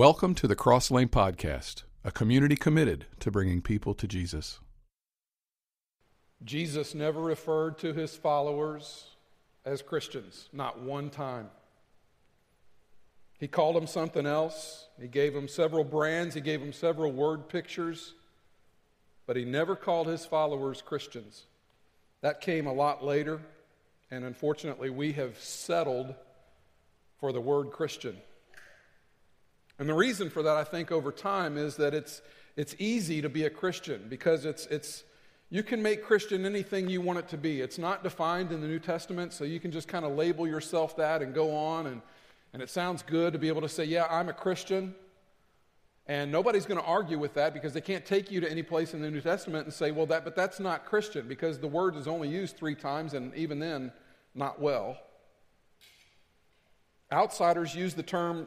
Welcome to the Cross Lane Podcast, a community committed to bringing people to Jesus. Jesus never referred to his followers as Christians, not one time. He called them something else. He gave them several brands, he gave them several word pictures, but he never called his followers Christians. That came a lot later, and unfortunately, we have settled for the word Christian. And the reason for that, I think, over time is that it's, it's easy to be a Christian because it's, it's, you can make Christian anything you want it to be. It's not defined in the New Testament, so you can just kind of label yourself that and go on. And, and it sounds good to be able to say, Yeah, I'm a Christian. And nobody's going to argue with that because they can't take you to any place in the New Testament and say, Well, that, but that's not Christian because the word is only used three times, and even then, not well. Outsiders use the term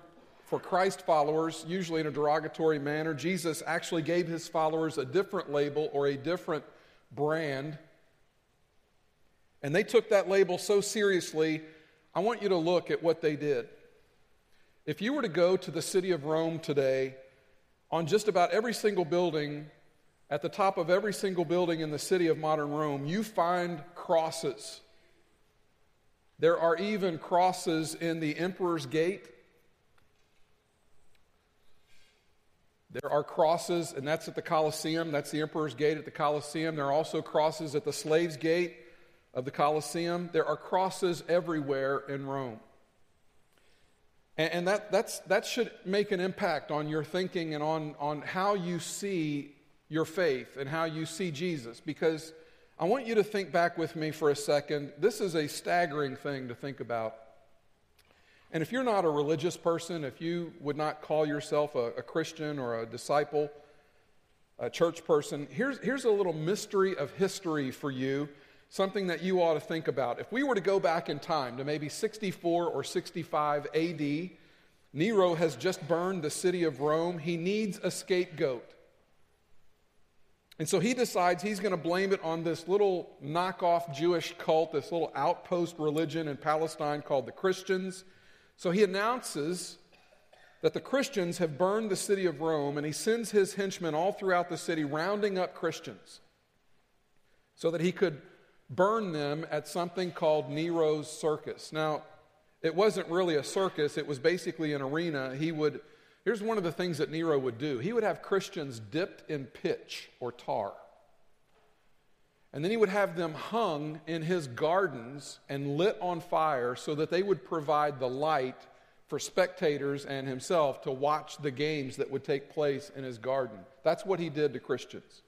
for Christ followers, usually in a derogatory manner. Jesus actually gave his followers a different label or a different brand. And they took that label so seriously. I want you to look at what they did. If you were to go to the city of Rome today, on just about every single building, at the top of every single building in the city of modern Rome, you find crosses. There are even crosses in the Emperor's Gate. There are crosses, and that's at the Colosseum. That's the Emperor's Gate at the Colosseum. There are also crosses at the Slaves' Gate of the Colosseum. There are crosses everywhere in Rome. And, and that, that's, that should make an impact on your thinking and on, on how you see your faith and how you see Jesus. Because I want you to think back with me for a second. This is a staggering thing to think about. And if you're not a religious person, if you would not call yourself a, a Christian or a disciple, a church person, here's, here's a little mystery of history for you, something that you ought to think about. If we were to go back in time to maybe 64 or 65 AD, Nero has just burned the city of Rome. He needs a scapegoat. And so he decides he's going to blame it on this little knockoff Jewish cult, this little outpost religion in Palestine called the Christians. So he announces that the Christians have burned the city of Rome, and he sends his henchmen all throughout the city, rounding up Christians, so that he could burn them at something called Nero's Circus. Now, it wasn't really a circus, it was basically an arena. He would, here's one of the things that Nero would do he would have Christians dipped in pitch or tar. And then he would have them hung in his gardens and lit on fire so that they would provide the light for spectators and himself to watch the games that would take place in his garden. That's what he did to Christians.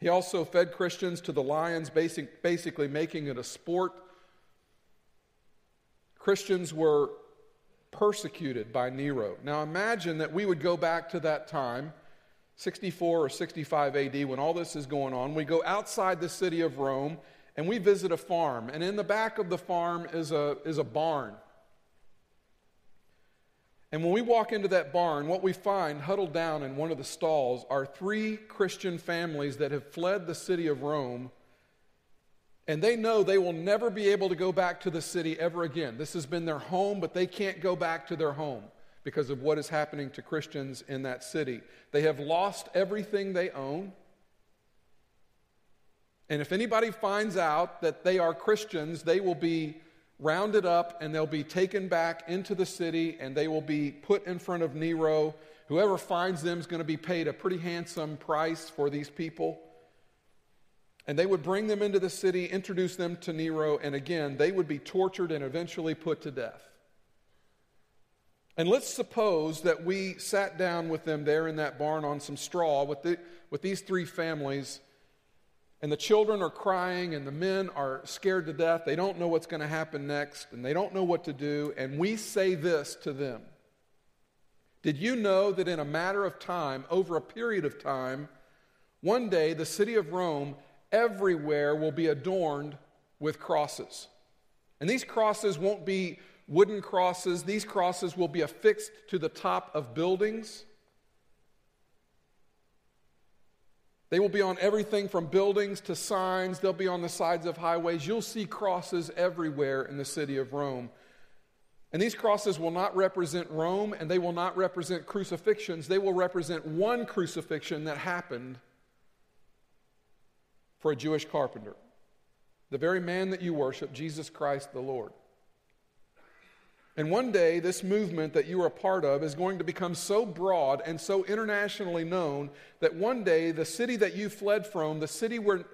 He also fed Christians to the lions, basic, basically making it a sport. Christians were persecuted by Nero. Now imagine that we would go back to that time 64 or 65 AD, when all this is going on, we go outside the city of Rome and we visit a farm. And in the back of the farm is a, is a barn. And when we walk into that barn, what we find huddled down in one of the stalls are three Christian families that have fled the city of Rome. And they know they will never be able to go back to the city ever again. This has been their home, but they can't go back to their home because of what is happening to Christians in that city. They have lost everything they own. And if anybody finds out that they are Christians, they will be rounded up and they'll be taken back into the city and they will be put in front of Nero. Whoever finds them is going to be paid a pretty handsome price for these people. And they would bring them into the city, introduce them to Nero, and again, they would be tortured and eventually put to death. And let's suppose that we sat down with them there in that barn on some straw with, the, with these three families, and the children are crying, and the men are scared to death. They don't know what's going to happen next, and they don't know what to do. And we say this to them Did you know that in a matter of time, over a period of time, one day the city of Rome everywhere will be adorned with crosses? And these crosses won't be wooden crosses. These crosses will be affixed to the top of buildings. They will be on everything from buildings to signs. They'll be on the sides of highways. You'll see crosses everywhere in the city of Rome. And these crosses will not represent Rome and they will not represent crucifixions. They will represent one crucifixion that happened for a Jewish carpenter. The very man that you worship, Jesus Christ the Lord. And one day, this movement that you are a part of is going to become so broad and so internationally known that one day the city that you fled from, the city where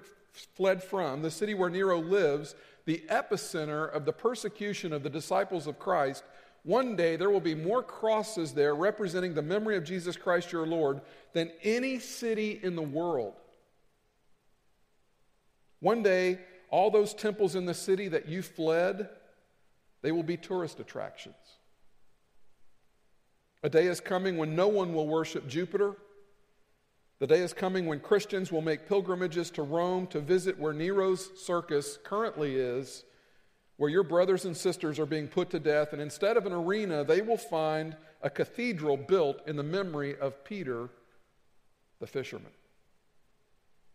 fled from, the city where Nero lives, the epicenter of the persecution of the disciples of Christ, one day there will be more crosses there representing the memory of Jesus Christ your Lord than any city in the world. One day, all those temples in the city that you fled they will be tourist attractions. A day is coming when no one will worship Jupiter. The day is coming when Christians will make pilgrimages to Rome to visit where Nero's circus currently is, where your brothers and sisters are being put to death. And instead of an arena, they will find a cathedral built in the memory of Peter, the fisherman,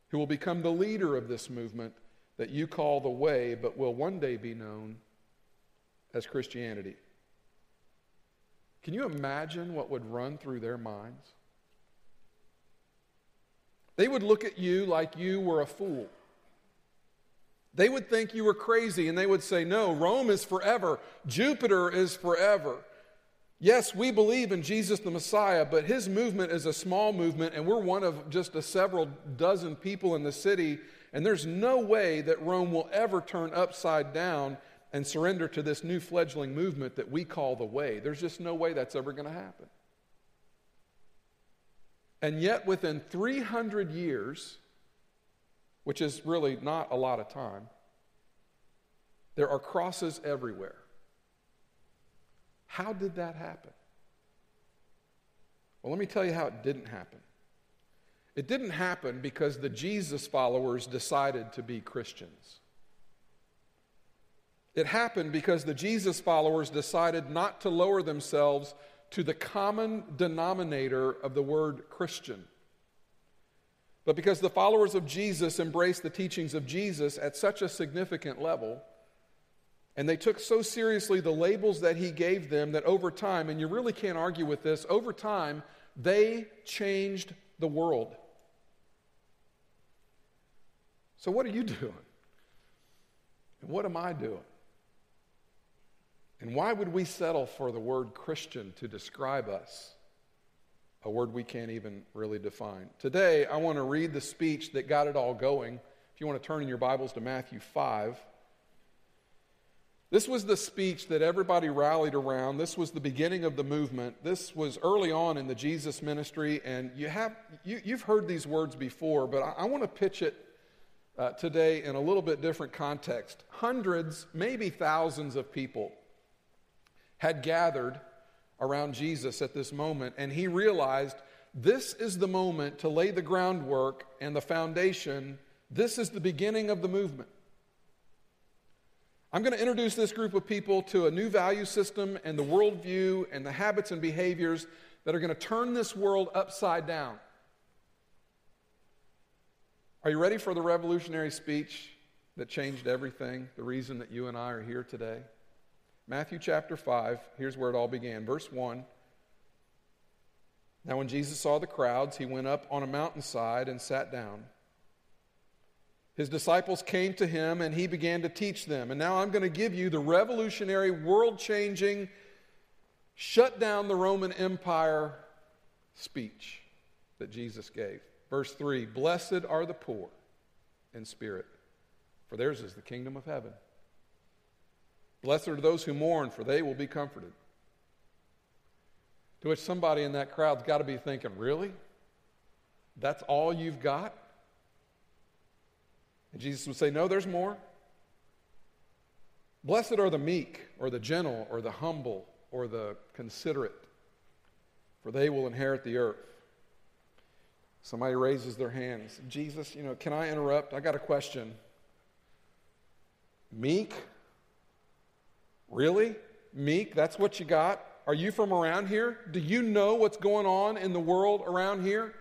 who will become the leader of this movement that you call the way, but will one day be known as Christianity. Can you imagine what would run through their minds? They would look at you like you were a fool. They would think you were crazy and they would say, No, Rome is forever. Jupiter is forever. Yes, we believe in Jesus the Messiah, but his movement is a small movement and we're one of just a several dozen people in the city. And there's no way that Rome will ever turn upside down and surrender to this new fledgling movement that we call the way. There's just no way that's ever going to happen. And yet, within 300 years, which is really not a lot of time, there are crosses everywhere. How did that happen? Well, let me tell you how it didn't happen. It didn't happen because the Jesus followers decided to be Christians. It happened because the Jesus followers decided not to lower themselves to the common denominator of the word Christian. But because the followers of Jesus embraced the teachings of Jesus at such a significant level, and they took so seriously the labels that he gave them that over time, and you really can't argue with this, over time, they changed the world. So, what are you doing? And what am I doing? And why would we settle for the word Christian to describe us? A word we can't even really define. Today, I want to read the speech that got it all going. If you want to turn in your Bibles to Matthew 5. This was the speech that everybody rallied around. This was the beginning of the movement. This was early on in the Jesus ministry, and you have, you, have heard these words before, but I, I want to pitch it uh, today in a little bit different context. Hundreds, maybe thousands of people had gathered around Jesus at this moment, and he realized this is the moment to lay the groundwork and the foundation. This is the beginning of the movement. I'm going to introduce this group of people to a new value system and the worldview and the habits and behaviors that are going to turn this world upside down. Are you ready for the revolutionary speech that changed everything? The reason that you and I are here today? Matthew chapter 5, here's where it all began. Verse 1. Now, when Jesus saw the crowds, he went up on a mountainside and sat down. His disciples came to him and he began to teach them. And now I'm going to give you the revolutionary, world changing, shut down the Roman Empire speech that Jesus gave. Verse 3 Blessed are the poor in spirit, for theirs is the kingdom of heaven. Blessed are those who mourn, for they will be comforted. To which somebody in that crowd's got to be thinking, Really? That's all you've got? And Jesus would say, No, there's more. Blessed are the meek, or the gentle, or the humble, or the considerate, for they will inherit the earth. Somebody raises their hands. Jesus, you know, can I interrupt? I got a question. Meek? Really? Meek, that's what you got? Are you from around here? Do you know what's going on in the world around here?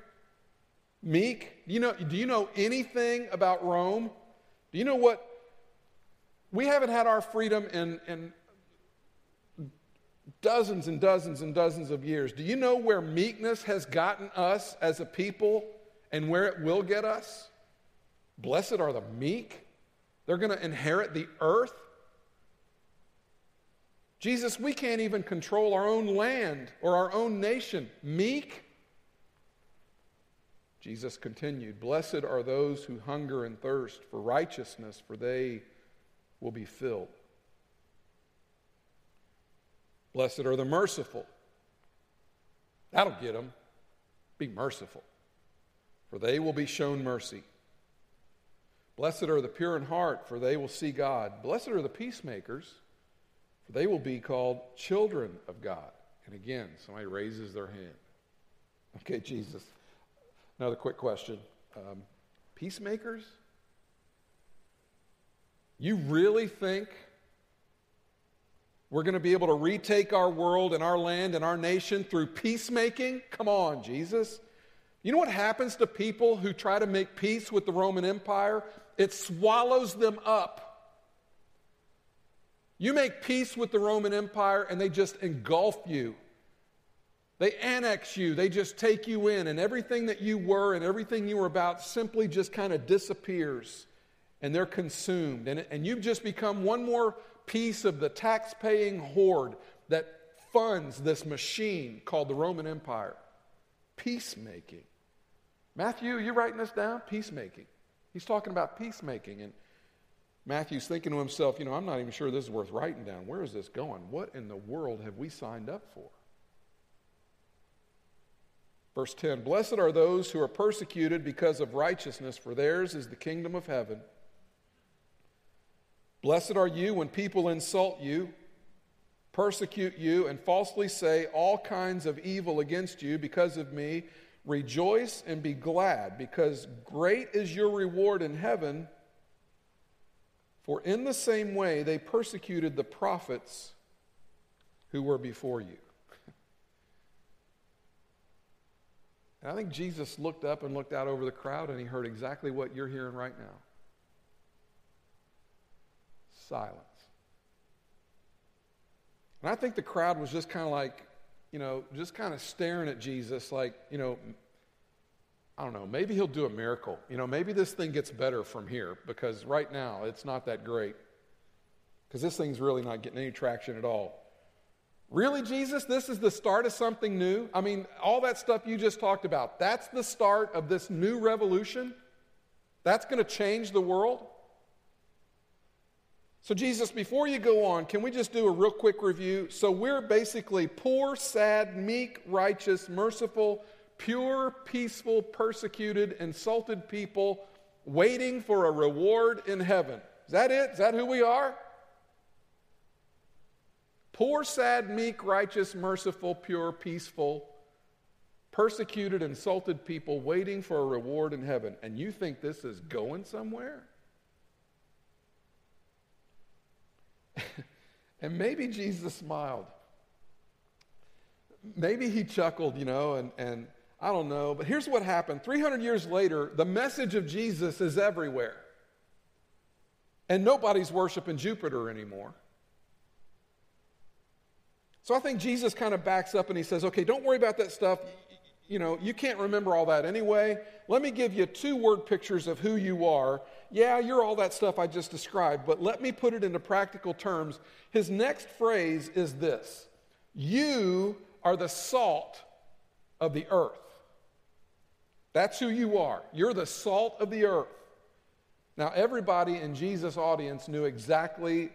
Meek, do you know, do you know anything about Rome? Do you know what? We haven't had our freedom in, in dozens and dozens and dozens of years. Do you know where meekness has gotten us as a people and where it will get us? Blessed are the meek. They're going to inherit the earth. Jesus, we can't even control our own land or our own nation. Meek? Jesus continued, Blessed are those who hunger and thirst for righteousness, for they will be filled. Blessed are the merciful. That'll get them. Be merciful, for they will be shown mercy. Blessed are the pure in heart, for they will see God. Blessed are the peacemakers, they will be called children of God. And again, somebody raises their hand. Okay, Jesus. Another quick question. Um, peacemakers? You really think we're going to be able to retake our world and our land and our nation through peacemaking? Come on, Jesus. You know what happens to people who try to make peace with the Roman Empire? It swallows them up. You make peace with the Roman Empire and they just engulf you. They annex you, they just take you in, and everything that you were and everything you were about simply just kind of disappears and they're consumed. And, and you've just become one more piece of the tax paying horde that funds this machine called the Roman Empire. Peacemaking. Matthew, you writing this down? Peacemaking. He's talking about peacemaking. And Matthew's thinking to himself, you know, I'm not even sure this is worth writing down. Where is this going? What in the world have we signed up for? Verse 10 Blessed are those who are persecuted because of righteousness, for theirs is the kingdom of heaven. Blessed are you when people insult you, persecute you, and falsely say all kinds of evil against you because of me. Rejoice and be glad, because great is your reward in heaven. For in the same way they persecuted the prophets who were before you. And I think Jesus looked up and looked out over the crowd and he heard exactly what you're hearing right now silence. And I think the crowd was just kind of like, you know, just kind of staring at Jesus, like, you know, I don't know, maybe he'll do a miracle. You know, maybe this thing gets better from here because right now it's not that great. Because this thing's really not getting any traction at all. Really, Jesus? This is the start of something new? I mean, all that stuff you just talked about, that's the start of this new revolution? That's going to change the world? So, Jesus, before you go on, can we just do a real quick review? So, we're basically poor, sad, meek, righteous, merciful, pure, peaceful, persecuted, insulted people waiting for a reward in heaven. Is that it? Is that who we are? Poor, sad, meek, righteous, merciful, pure, peaceful, persecuted, insulted people waiting for a reward in heaven. And you think this is going somewhere? and maybe Jesus smiled. Maybe he chuckled, you know, and, and I don't know. But here's what happened 300 years later, the message of Jesus is everywhere. And nobody's worshiping Jupiter anymore. So I think Jesus kind of backs up and he says, okay, don't worry about that stuff. You know, you can't remember all that anyway. Let me give you two word pictures of who you are. Yeah, you're all that stuff I just described, but let me put it into practical terms. His next phrase is this You are the salt of the earth. That's who you are. You're the salt of the earth. Now, everybody in Jesus' audience knew exactly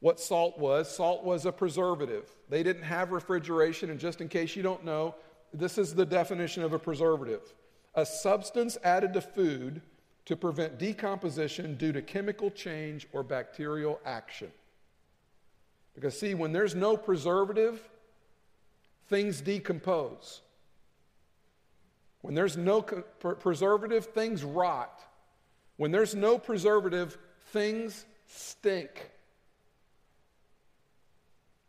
what salt was. Salt was a preservative. They didn't have refrigeration, and just in case you don't know, this is the definition of a preservative a substance added to food to prevent decomposition due to chemical change or bacterial action. Because, see, when there's no preservative, things decompose. When there's no preservative, things rot. When there's no preservative, things stink.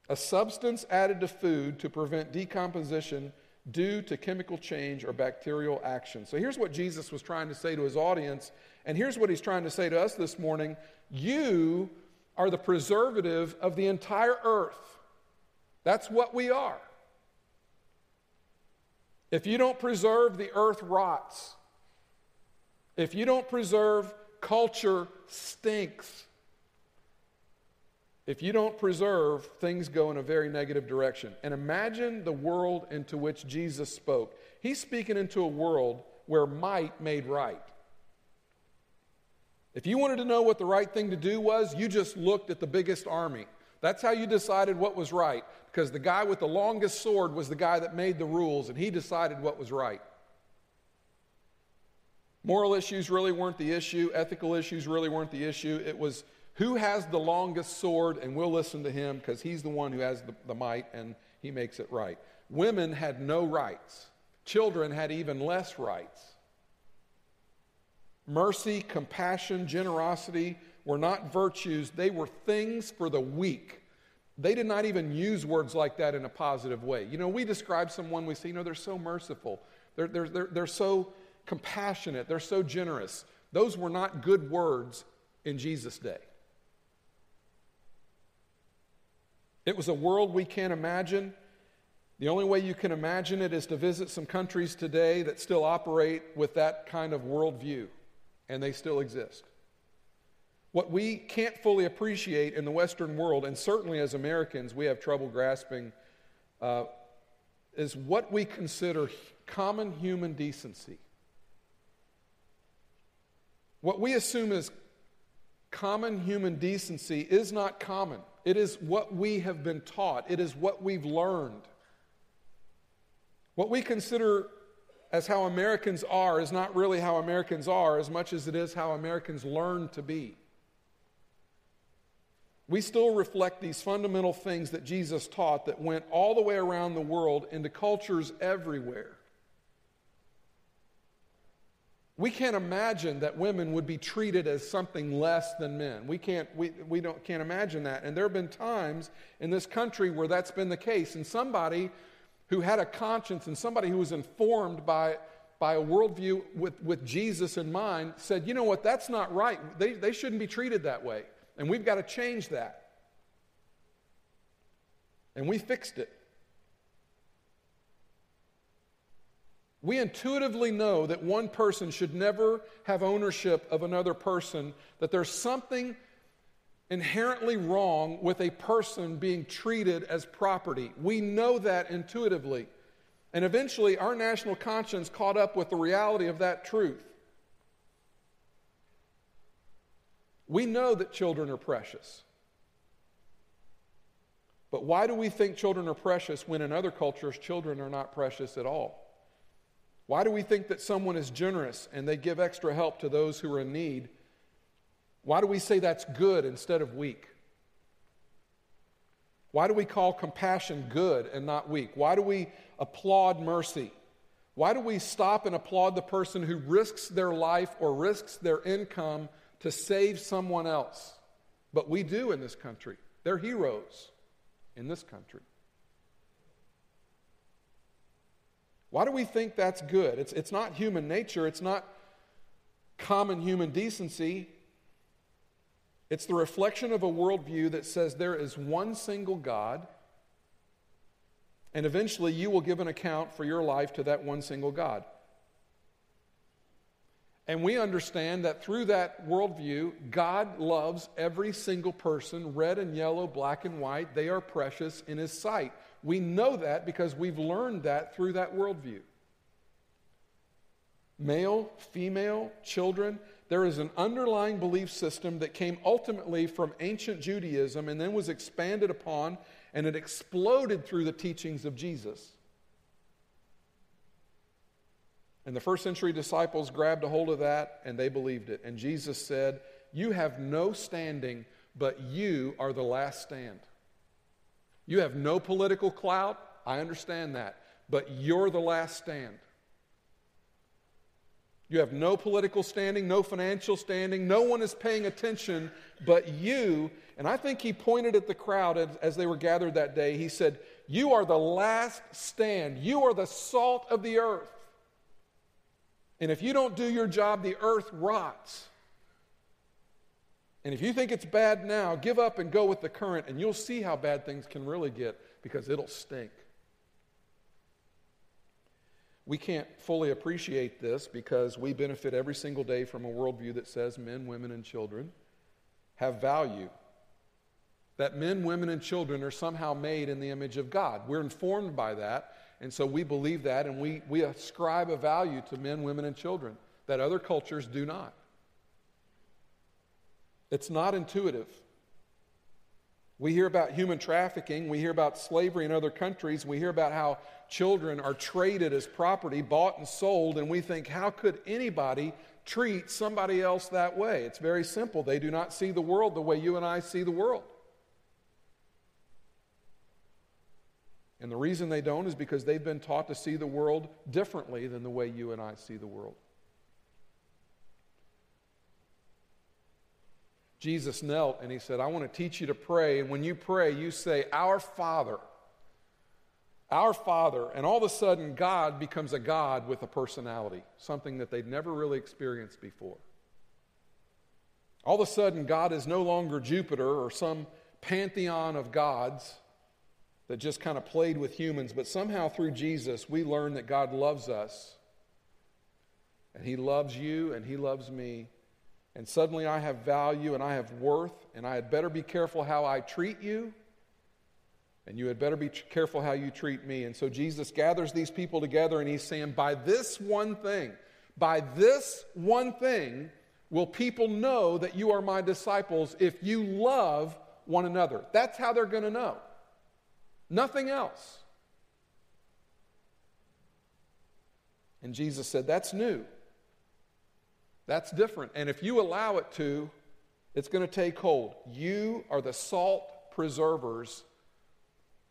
A substance added to food to prevent decomposition due to chemical change or bacterial action. So here's what Jesus was trying to say to his audience, and here's what he's trying to say to us this morning You are the preservative of the entire earth. That's what we are. If you don't preserve, the earth rots. If you don't preserve, culture stinks. If you don't preserve, things go in a very negative direction. And imagine the world into which Jesus spoke. He's speaking into a world where might made right. If you wanted to know what the right thing to do was, you just looked at the biggest army. That's how you decided what was right, because the guy with the longest sword was the guy that made the rules, and he decided what was right. Moral issues really weren't the issue, ethical issues really weren't the issue. It was who has the longest sword, and we'll listen to him because he's the one who has the, the might and he makes it right. Women had no rights, children had even less rights. Mercy, compassion, generosity were not virtues, they were things for the weak. They did not even use words like that in a positive way. You know, we describe someone, we say, you know, they're so merciful, they're, they're, they're, they're so compassionate, they're so generous. Those were not good words in Jesus' day. It was a world we can't imagine. The only way you can imagine it is to visit some countries today that still operate with that kind of worldview and they still exist. What we can't fully appreciate in the Western world, and certainly as Americans we have trouble grasping, uh, is what we consider common human decency. What we assume is common human decency is not common. It is what we have been taught, it is what we've learned. What we consider as how Americans are is not really how Americans are as much as it is how Americans learn to be. We still reflect these fundamental things that Jesus taught that went all the way around the world into cultures everywhere. We can't imagine that women would be treated as something less than men. We can't, we, we don't, can't imagine that. And there have been times in this country where that's been the case. And somebody who had a conscience and somebody who was informed by, by a worldview with, with Jesus in mind said, you know what, that's not right. They, they shouldn't be treated that way. And we've got to change that. And we fixed it. We intuitively know that one person should never have ownership of another person, that there's something inherently wrong with a person being treated as property. We know that intuitively. And eventually, our national conscience caught up with the reality of that truth. We know that children are precious. But why do we think children are precious when in other cultures children are not precious at all? Why do we think that someone is generous and they give extra help to those who are in need why do we say that's good instead of weak? Why do we call compassion good and not weak? Why do we applaud mercy? Why do we stop and applaud the person who risks their life or risks their income to save someone else? But we do in this country. They're heroes in this country. Why do we think that's good? It's, it's not human nature, it's not common human decency. It's the reflection of a worldview that says there is one single God, and eventually you will give an account for your life to that one single God. And we understand that through that worldview, God loves every single person, red and yellow, black and white. They are precious in His sight. We know that because we've learned that through that worldview. Male, female, children, there is an underlying belief system that came ultimately from ancient Judaism and then was expanded upon and it exploded through the teachings of Jesus. And the first century disciples grabbed a hold of that and they believed it. And Jesus said, You have no standing, but you are the last stand. You have no political clout. I understand that. But you're the last stand. You have no political standing, no financial standing. No one is paying attention but you. And I think he pointed at the crowd as, as, they were gathered that day. He said, You are the last stand. You are the salt of the earth. And if you don't do your job, the earth rots. And if you think it's bad now, give up and go with the current, and you'll see how bad things can really get because it'll stink. We can't fully appreciate this because we benefit every single day from a worldview that says men, women, and children have value. That men, women, and children are somehow made in the image of God. We're informed by that, and so we believe that, and we, we ascribe a value to men, women, and children that other cultures do not. It's not intuitive. We hear about human trafficking, we hear about slavery in other countries, we hear about how children are traded as property, bought and sold, and we think, how could anybody treat somebody else that way? It's very simple. They do not see the world the way you and I see the world. And the reason they don't is because they've been taught to see the world differently than the way you and I see the world. Jesus knelt and he said, I want to teach you to pray. And when you pray, you say, Our Father. Our Father. And all of a sudden, God becomes a God with a personality, something that they'd never really experienced before. All of a sudden, God is no longer Jupiter or some pantheon of gods that just kind of played with humans, but somehow through Jesus, we learn that God loves us. And He loves you and He loves me and suddenly I have value and I have worth, and I had better be careful how I treat you, and you had better be careful how you treat me. And so Jesus gathers these people together, and he's saying, By this one thing, by this one thing, will people know that you are my disciples if you love one another. That's how they're going to know. Nothing else. And Jesus said, That's new. That's different. And if you allow it to, it's going to take hold. You are the salt preservers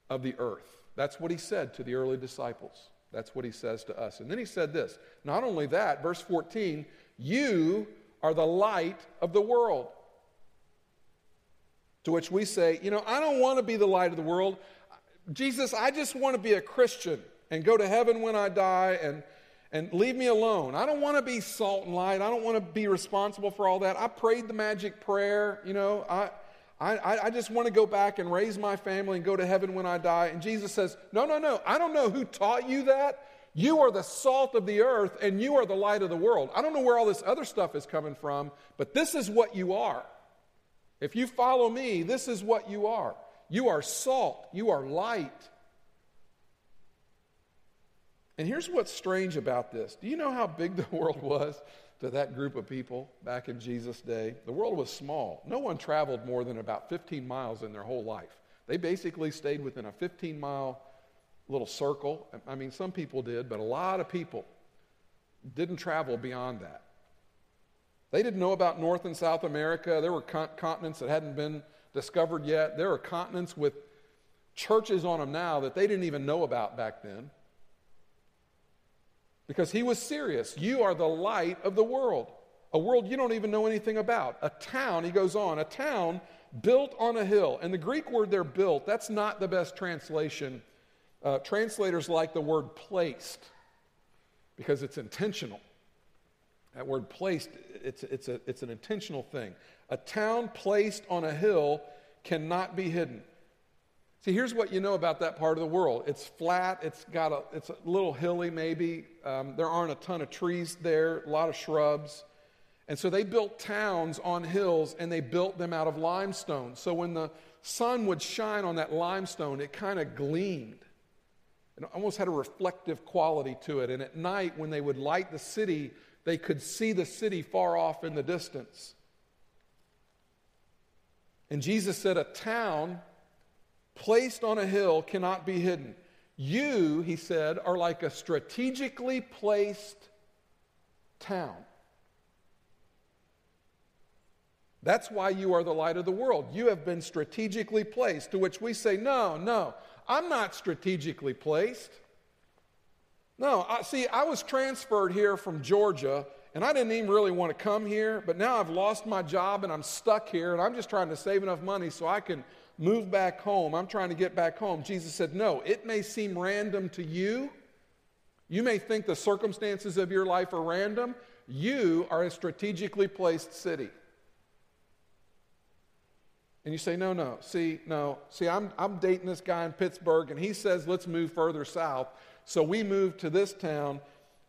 of the earth. That's what he said to the early disciples. That's what he says to us. And then he said this not only that, verse 14, you are the light of the world. To which we say, you know, I don't want to be the light of the world. Jesus, I just want to be a Christian and go to heaven when I die and and leave me alone. I don't want to be salt and light. I don't want to be responsible for all that. I prayed the magic prayer, you know. I, I, I just want to go back and raise my family and go to heaven when I die. And Jesus says, No, no, no. I don't know who taught you that. You are the salt of the earth and you are the light of the world. I don't know where all this other stuff is coming from, but this is what you are. If you follow me, this is what you are. You are salt, you are light. And here's what's strange about this. Do you know how big the world was to that group of people back in Jesus' day? The world was small. No one traveled more than about 15 miles in their whole life. They basically stayed within a 15 mile little circle. I mean, some people did, but a lot of people didn't travel beyond that. They didn't know about North and South America. There were continents that hadn't been discovered yet. There are continents with churches on them now that they didn't even know about back then because he was serious. You are the light of the world, a world you don't even know anything about. A town, he goes on, a town built on a hill. And the Greek word there, built, that's not the best translation. Uh, translators like the word placed because it's intentional. That word placed, it's, it's, a, it's an intentional thing. A town placed on a hill cannot be hidden. See, here's what you know about that part of the world. It's flat. It's got a. It's a little hilly, maybe. Um, there aren't a ton of trees there. A lot of shrubs, and so they built towns on hills, and they built them out of limestone. So when the sun would shine on that limestone, it kind of gleamed. It almost had a reflective quality to it. And at night, when they would light the city, they could see the city far off in the distance. And Jesus said, a town placed on a hill cannot be hidden. You, he said, are like a strategically placed town. That's why you are the light of the world. You have been strategically placed, to which we say, No, no, I'm not strategically placed. No, I, see, I was transferred here from Georgia, and I didn't even really want to come here, but now I've lost my job and I'm stuck here, and I'm just trying to save enough money so I can move back home. I'm trying to get back home. Jesus said, No, it may seem random to you. You may think the circumstances of your life are random. You are a strategically placed city. And you say, no, no, see, no, see, I'm, I'm dating this guy in Pittsburgh, and he says, let's move further south. So we moved to this town,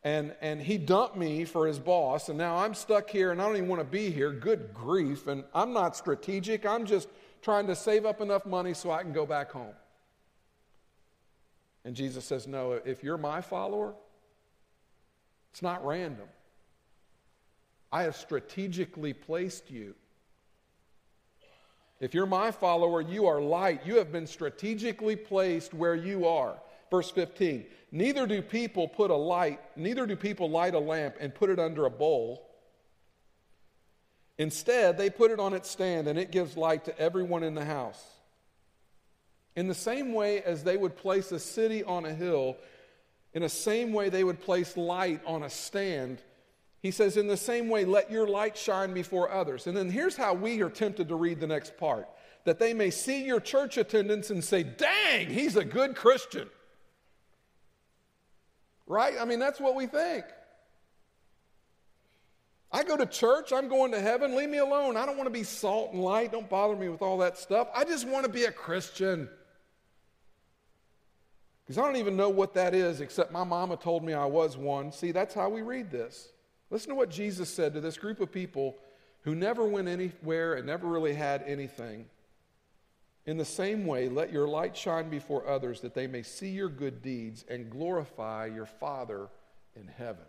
and, and he dumped me for his boss, and now I'm stuck here, and I don't even want to be here. Good grief. And I'm not strategic, I'm just trying to save up enough money so I can go back home. And Jesus says, no, if you're my follower, it's not random. I have strategically placed you if you're my follower, you are light. You have been strategically placed where you are. Verse 15 Neither do people put a light, neither do people light a lamp and put it under a bowl. Instead, they put it on its stand and it gives light to everyone in the house. In the same way as they would place a city on a hill, in the same way they would place light on a stand he says, In the same way, let your light shine before others. And then here's how we are tempted to read the next part that they may see your church attendance and say, Dang, he's a good Christian. Right? I mean, that's what we think. I go to church, I'm going to heaven, leave me alone. I don't want to be salt and light. Don't bother me with all that stuff. I just want to be a Christian. Because I don't even know what that is, except my mama told me I was one. See, that's how we read this. Listen to what Jesus said to this group of people who never went anywhere and never really had anything. In the same way, let your light shine before others that they may see your good deeds and glorify your Father in heaven.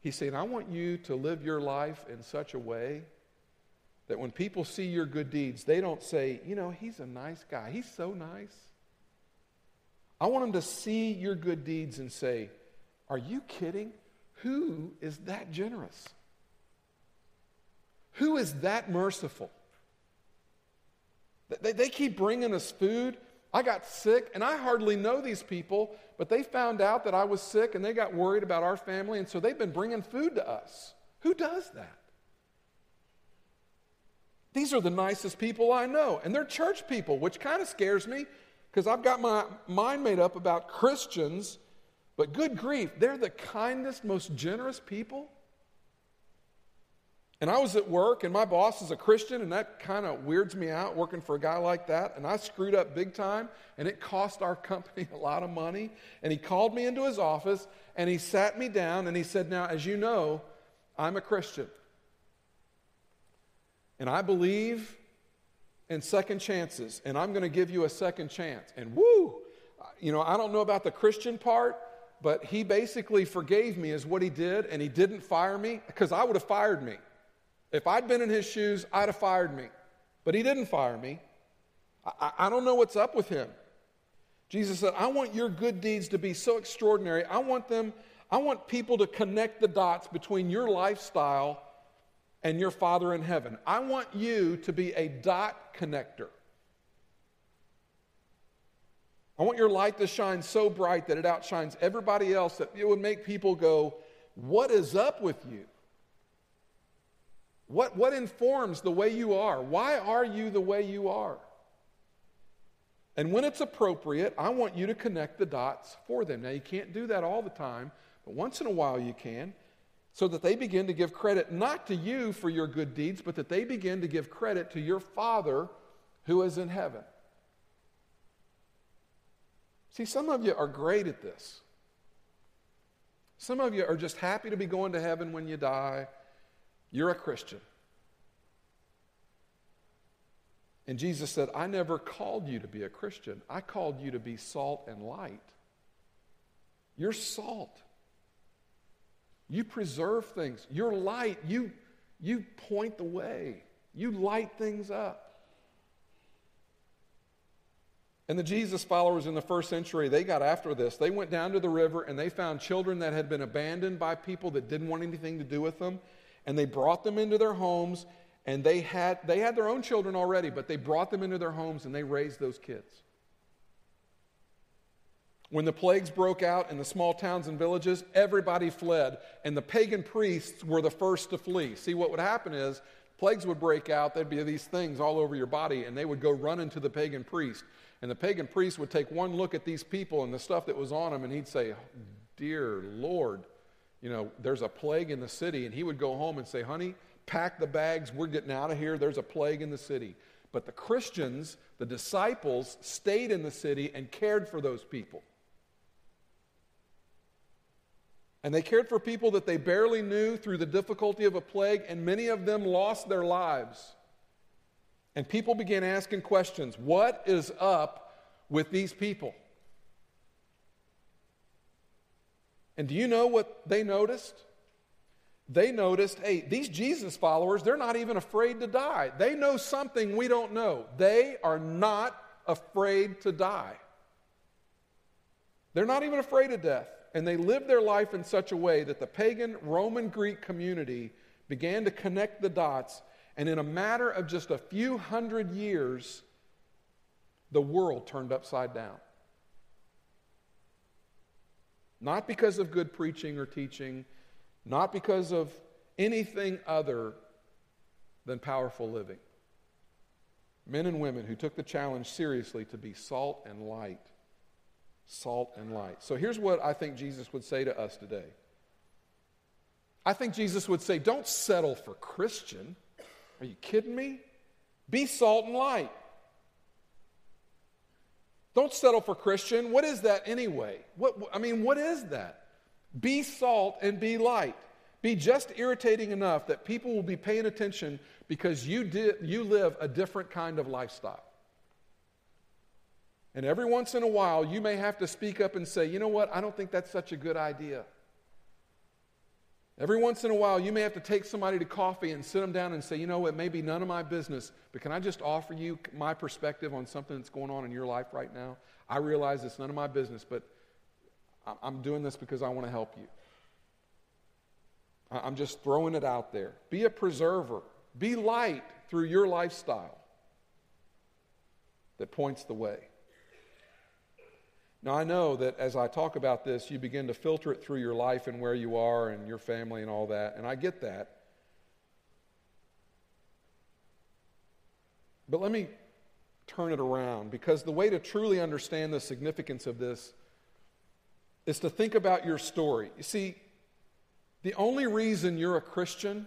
He's saying, I want you to live your life in such a way that when people see your good deeds, they don't say, you know, he's a nice guy. He's so nice. I want them to see your good deeds and say, are you kidding? Who is that generous? Who is that merciful? They, they keep bringing us food. I got sick, and I hardly know these people, but they found out that I was sick and they got worried about our family, and so they've been bringing food to us. Who does that? These are the nicest people I know, and they're church people, which kind of scares me because I've got my mind made up about Christians but good grief, they're the kindest, most generous people. And I was at work, and my boss is a Christian, and that kind of weirds me out working for a guy like that. And I screwed up big time, and it cost our company a lot of money. And he called me into his office, and he sat me down, and he said, Now, as you know, I'm a Christian. And I believe in second chances, and I'm going to give you a second chance. And woo, you know, I don't know about the Christian part, but he basically forgave me, is what he did, and he didn't fire me because I would have fired me. If I'd been in his shoes, I'd have fired me. But he didn't fire me. I, I don't know what's up with him. Jesus said, I want your good deeds to be so extraordinary. I want them, I want people to connect the dots between your lifestyle and your Father in heaven. I want you to be a dot connector. I want your light to shine so bright that it outshines everybody else, that it would make people go, What is up with you? What, what informs the way you are? Why are you the way you are? And when it's appropriate, I want you to connect the dots for them. Now, you can't do that all the time, but once in a while you can, so that they begin to give credit not to you for your good deeds, but that they begin to give credit to your Father who is in heaven. See, some of you are great at this. Some of you are just happy to be going to heaven when you die. You're a Christian. And Jesus said, I never called you to be a Christian. I called you to be salt and light. You're salt. You preserve things. You're light. You, you point the way. You light things up. And the Jesus followers in the first century, they got after this. They went down to the river and they found children that had been abandoned by people that didn't want anything to do with them. And they brought them into their homes and they had, they had their own children already, but they brought them into their homes and they raised those kids. When the plagues broke out in the small towns and villages, everybody fled, and the pagan priests were the first to flee. See, what would happen is plagues would break out, there'd be these things all over your body, and they would go run into the pagan priest. And the pagan priest would take one look at these people and the stuff that was on them, and he'd say, Dear Lord, you know, there's a plague in the city. And he would go home and say, Honey, pack the bags, we're getting out of here. There's a plague in the city. But the Christians, the disciples, stayed in the city and cared for those people. And they cared for people that they barely knew through the difficulty of a plague, and many of them lost their lives. And people began asking questions What is up with these people? And do you know what they noticed? They noticed, hey, these Jesus followers, they're not even afraid to die. They know something we don't know. They are not afraid to die. They're not even afraid of death. And they lived their life in such a way that the pagan Roman Greek community began to connect the dots. And in a matter of just a few hundred years, the world turned upside down. Not because of good preaching or teaching, not because of anything other than powerful living. Men and women who took the challenge seriously to be salt and light. Salt and light. So here's what I think Jesus would say to us today. I think Jesus would say, Don't settle for Christian. Are you kidding me? Be salt and light. Don't settle for Christian. What is that anyway? What, I mean, what is that? Be salt and be light. Be just irritating enough that people will be paying attention because you, did, you live a different kind of lifestyle. And every once in a while, you may have to speak up and say, you know what, I don't think that's such a good idea. Every once in a while, you may have to take somebody to coffee and sit them down and say, you know, it may be none of my business, but can I just offer you my perspective on something that's going on in your life right now? I realize it's none of my business, but I'm doing this because I want to help you. I'm just throwing it out there. Be a preserver, be light through your lifestyle that points the way. Now, I know that as I talk about this, you begin to filter it through your life and where you are and your family and all that, and I get that. But let me turn it around because the way to truly understand the significance of this is to think about your story. You see, the only reason you're a Christian,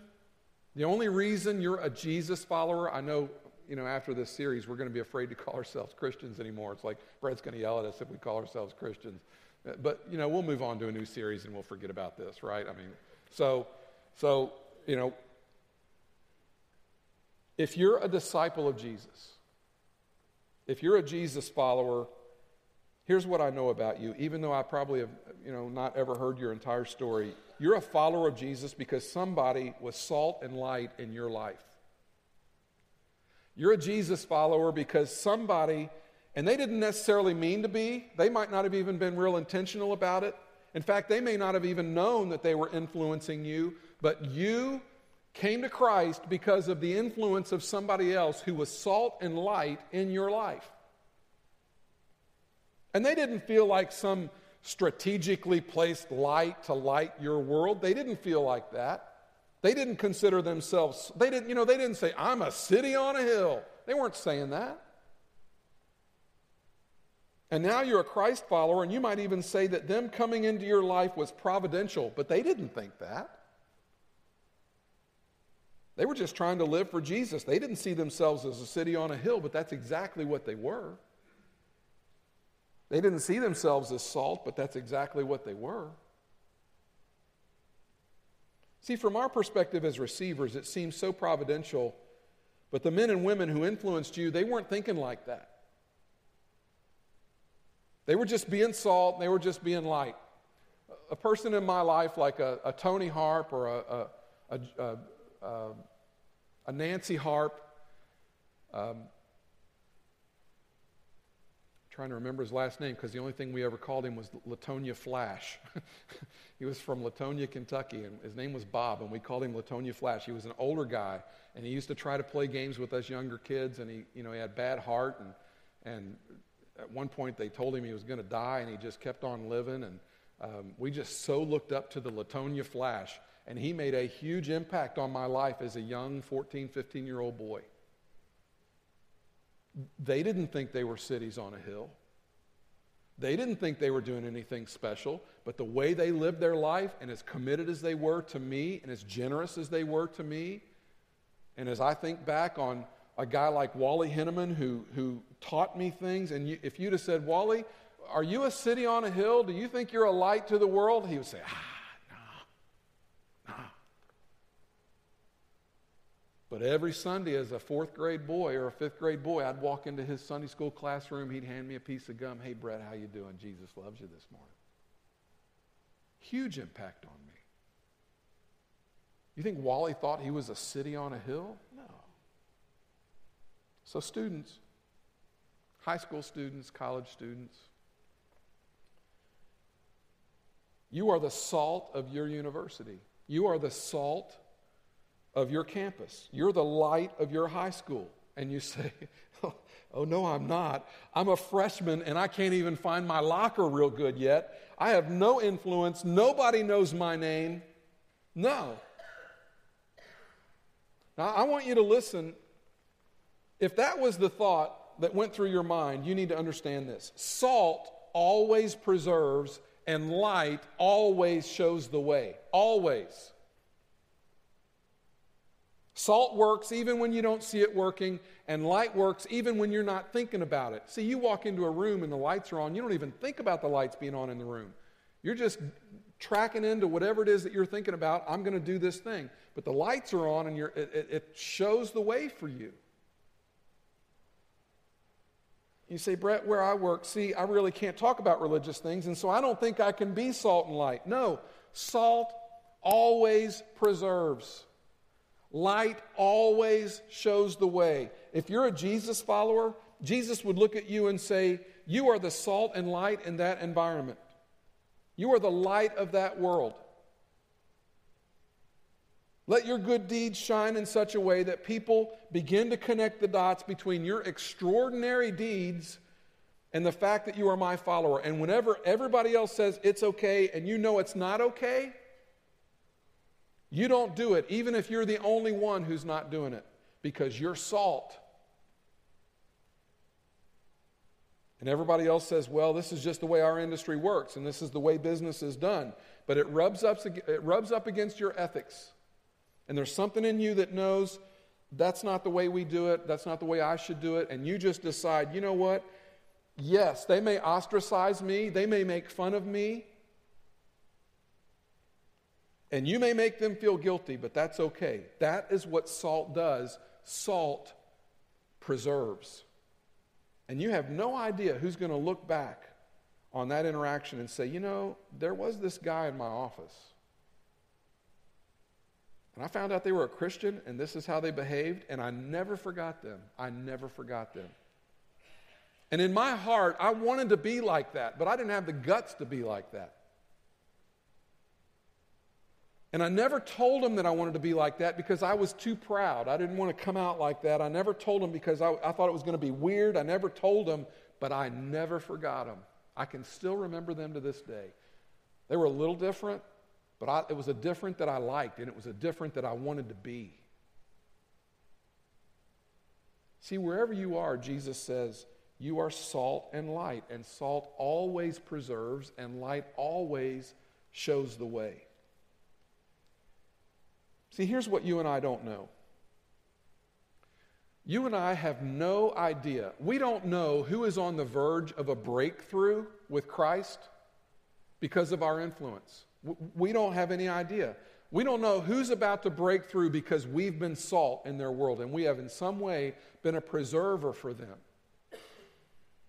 the only reason you're a Jesus follower, I know you know, after this series, we're going to be afraid to call ourselves Christians anymore. It's like Brett's going to yell at us if we call ourselves Christians. Uh, but, you know, we'll move on to a new series and we'll forget about this, right? I mean, so, so, you know, if you're a disciple of Jesus, if you're a Jesus follower, here's what I know about you, even though I probably have, you know, not ever heard your entire story. You're a follower of Jesus because somebody was salt and light in your life. You're a Jesus follower because somebody, and they didn't necessarily mean to be, they might not have even been real intentional about it. In fact, they may not have even known that they were influencing you, but you came to Christ because of the influence of somebody else who was salt and light in your life. And they didn't feel like some strategically placed light to light your world. They didn't feel like that. They didn't consider themselves, they didn't, you know, they didn't say, I'm a city on a hill. They weren't saying that. And now you're a Christ follower, and you might even say that them coming into your life was providential, but they didn't think that. They were just trying to live for Jesus. They didn't see themselves as a city on a hill, but that's exactly what they were. They didn't see themselves as salt, but that's exactly what they were. See, from our perspective as receivers, it seems so providential, but the men and women who influenced you, they weren't thinking like that. They were just being salt, they were just being light. A person in my life like a, a Tony Harp or a, a, a, Nancy Harp, um, trying to remember his last name because the only thing we ever called him was Latonia Flash. he was from Latonia, Kentucky, and his name was Bob, and we called him Latonia Flash. He was an older guy, and he used to try to play games with us younger kids, and he, you know, he had bad heart, and, and at one point they told him he was going to die, and he just kept on living, and um, we just so looked up to the Latonia Flash, and he made a huge impact on my life as a young 14, 15 year old boy. They didn't think they were cities on a hill. They didn't think they were doing anything special, but the way they lived their life and as committed as they were to me and as generous as they were to me, And as I think back on a guy like Wally Henneman who, who taught me things, and you, if you'd have said, Wally, are you a city on a hill? Do you think you're a light to the world? He would say, ah, no, no. But every Sunday, as a fourth grade boy or a fifth grade boy, I'd walk into his Sunday school classroom. He'd hand me a piece of gum. Hey, Brett, how you doing? Jesus loves you this morning. Huge impact on me. You think Wally thought he was a city on a hill? No. So, students, high school students, college students, you are the salt of your university. You are the salt of your campus. You're the light of your high school. And you say, Oh, no, I'm not. I'm a freshman and I can't even find my locker real good yet. I have no influence. Nobody knows my name. No. Now, I want you to listen. If that was the thought that went through your mind, you need to understand this. Salt always preserves, and light always shows the way. Always. Salt works even when you don't see it working, and light works even when you're not thinking about it. See, you walk into a room and the lights are on, you don't even think about the lights being on in the room. You're just tracking into whatever it is that you're thinking about. I'm going to do this thing. But the lights are on, and it, it, it shows the way for you. You say, Brett, where I work, see, I really can't talk about religious things, and so I don't think I can be salt and light. No, salt always preserves. Light always shows the way. If you're a Jesus follower, Jesus would look at you and say, You are the salt and light in that environment. You are the light of that world. Let your good deeds shine in such a way that people begin to connect the dots between your extraordinary deeds and the fact that you are my follower. And whenever everybody else says it's okay and you know it's not okay, you don't do it, even if you're the only one who's not doing it, because you're salt. And everybody else says, well, this is just the way our industry works and this is the way business is done. But it rubs up, it rubs up against your ethics. And there's something in you that knows that's not the way we do it, that's not the way I should do it. And you just decide, you know what? Yes, they may ostracize me, they may make fun of me, and you may make them feel guilty, but that's okay. That is what salt does. Salt preserves. And you have no idea who's going to look back on that interaction and say, you know, there was this guy in my office. And I found out they were a Christian and this is how they behaved, and I never forgot them. I never forgot them. And in my heart, I wanted to be like that, but I didn't have the guts to be like that. And I never told him that I wanted to be like that because I was too proud. I didn't want to come out like that. I never told him because I, I thought it was going to be weird. I never told him, but I never forgot them. I can still remember them to this day. They were a little different, but I, it was a different that I liked, and it was a different that I wanted to be. See, wherever you are, Jesus says, you are salt and light, and salt always preserves, and light always shows the way. See, here's what you and I don't know. You and I have no idea. We don't know who is on the verge of a breakthrough with Christ because of our influence. We don't have any idea. We don't know who's about to break through because we've been salt in their world and we have in some way been a preserver for them.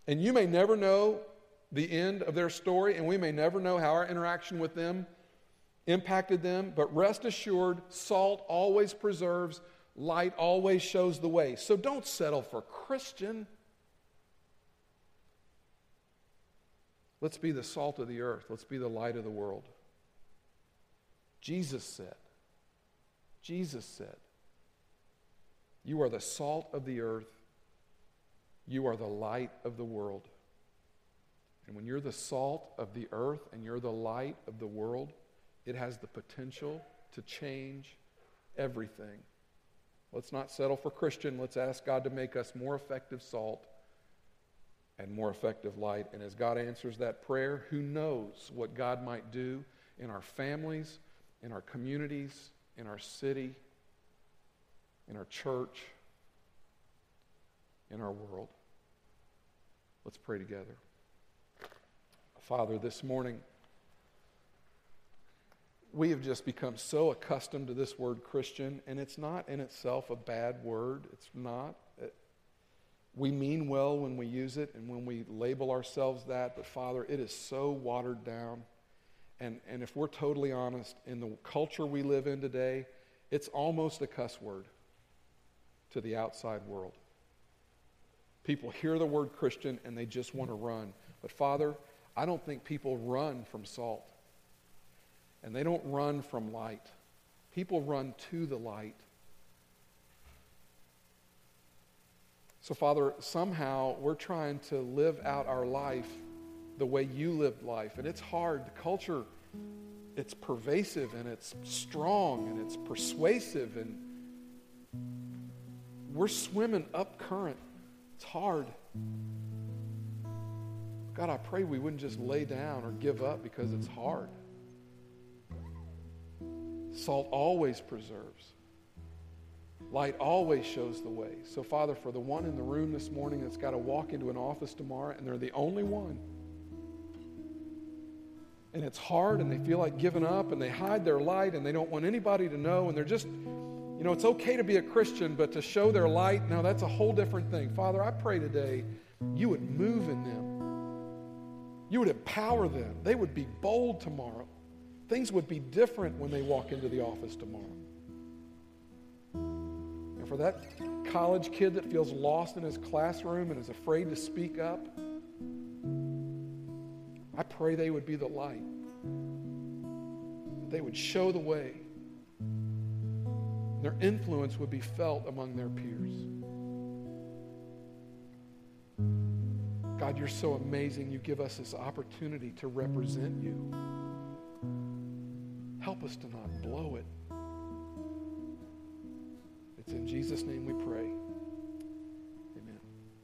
And you may never know the end of their story, and we may never know how our interaction with them impacted them, but rest assured, salt always preserves, light always shows the way. So don't settle for Christian. Let's be the salt of the earth, let's be the light of the world. Jesus said, Jesus said, You are the salt of the earth, you are the light of the world. And when you're the salt of the earth and you're the light of the world, it has the potential to change everything. Let's not settle for Christian. Let's ask God to make us more effective salt and more effective light. And as God answers that prayer, who knows what God might do in our families, in our communities, in our city. in our church, in our world. Let's pray together. Father, this morning, we have just become so accustomed to this word Christian, and it's not in itself a bad word. It's not. It, we mean well when we use it and when we label ourselves that, but Father, it is so watered down. And, and if we're totally honest, in the culture we live in today, it's almost a cuss word to the outside world. People hear the word Christian and they just want to run. But Father, I don't think people run from salt. And they don't run from light. People run to the light. So, Father, somehow we're trying to live out our life the way you lived life. And it's hard. The culture, it's pervasive and it's strong and it's persuasive. And we're swimming up current. It's hard. God, I pray we wouldn't just lay down or give up because it's hard. Salt always preserves. Light always shows the way. So, Father, for the one in the room this morning that's got to walk into an office tomorrow and they're the only one, and it's hard and they feel like giving up and they hide their light and they don't want anybody to know and they're just, you know, it's okay to be a Christian, but to show their light, now that's a whole different thing. Father, I pray today you would move in them. You would empower them. They would be bold tomorrow. Things would be different when they walk into the office tomorrow. And for that college kid that feels lost in his classroom and is afraid to speak up, I pray they would be the light. They would show the way. Their influence would be felt among their peers. God, you're so amazing. You give us this opportunity to represent you. Help us to not blow it. It's in Jesus' name we pray.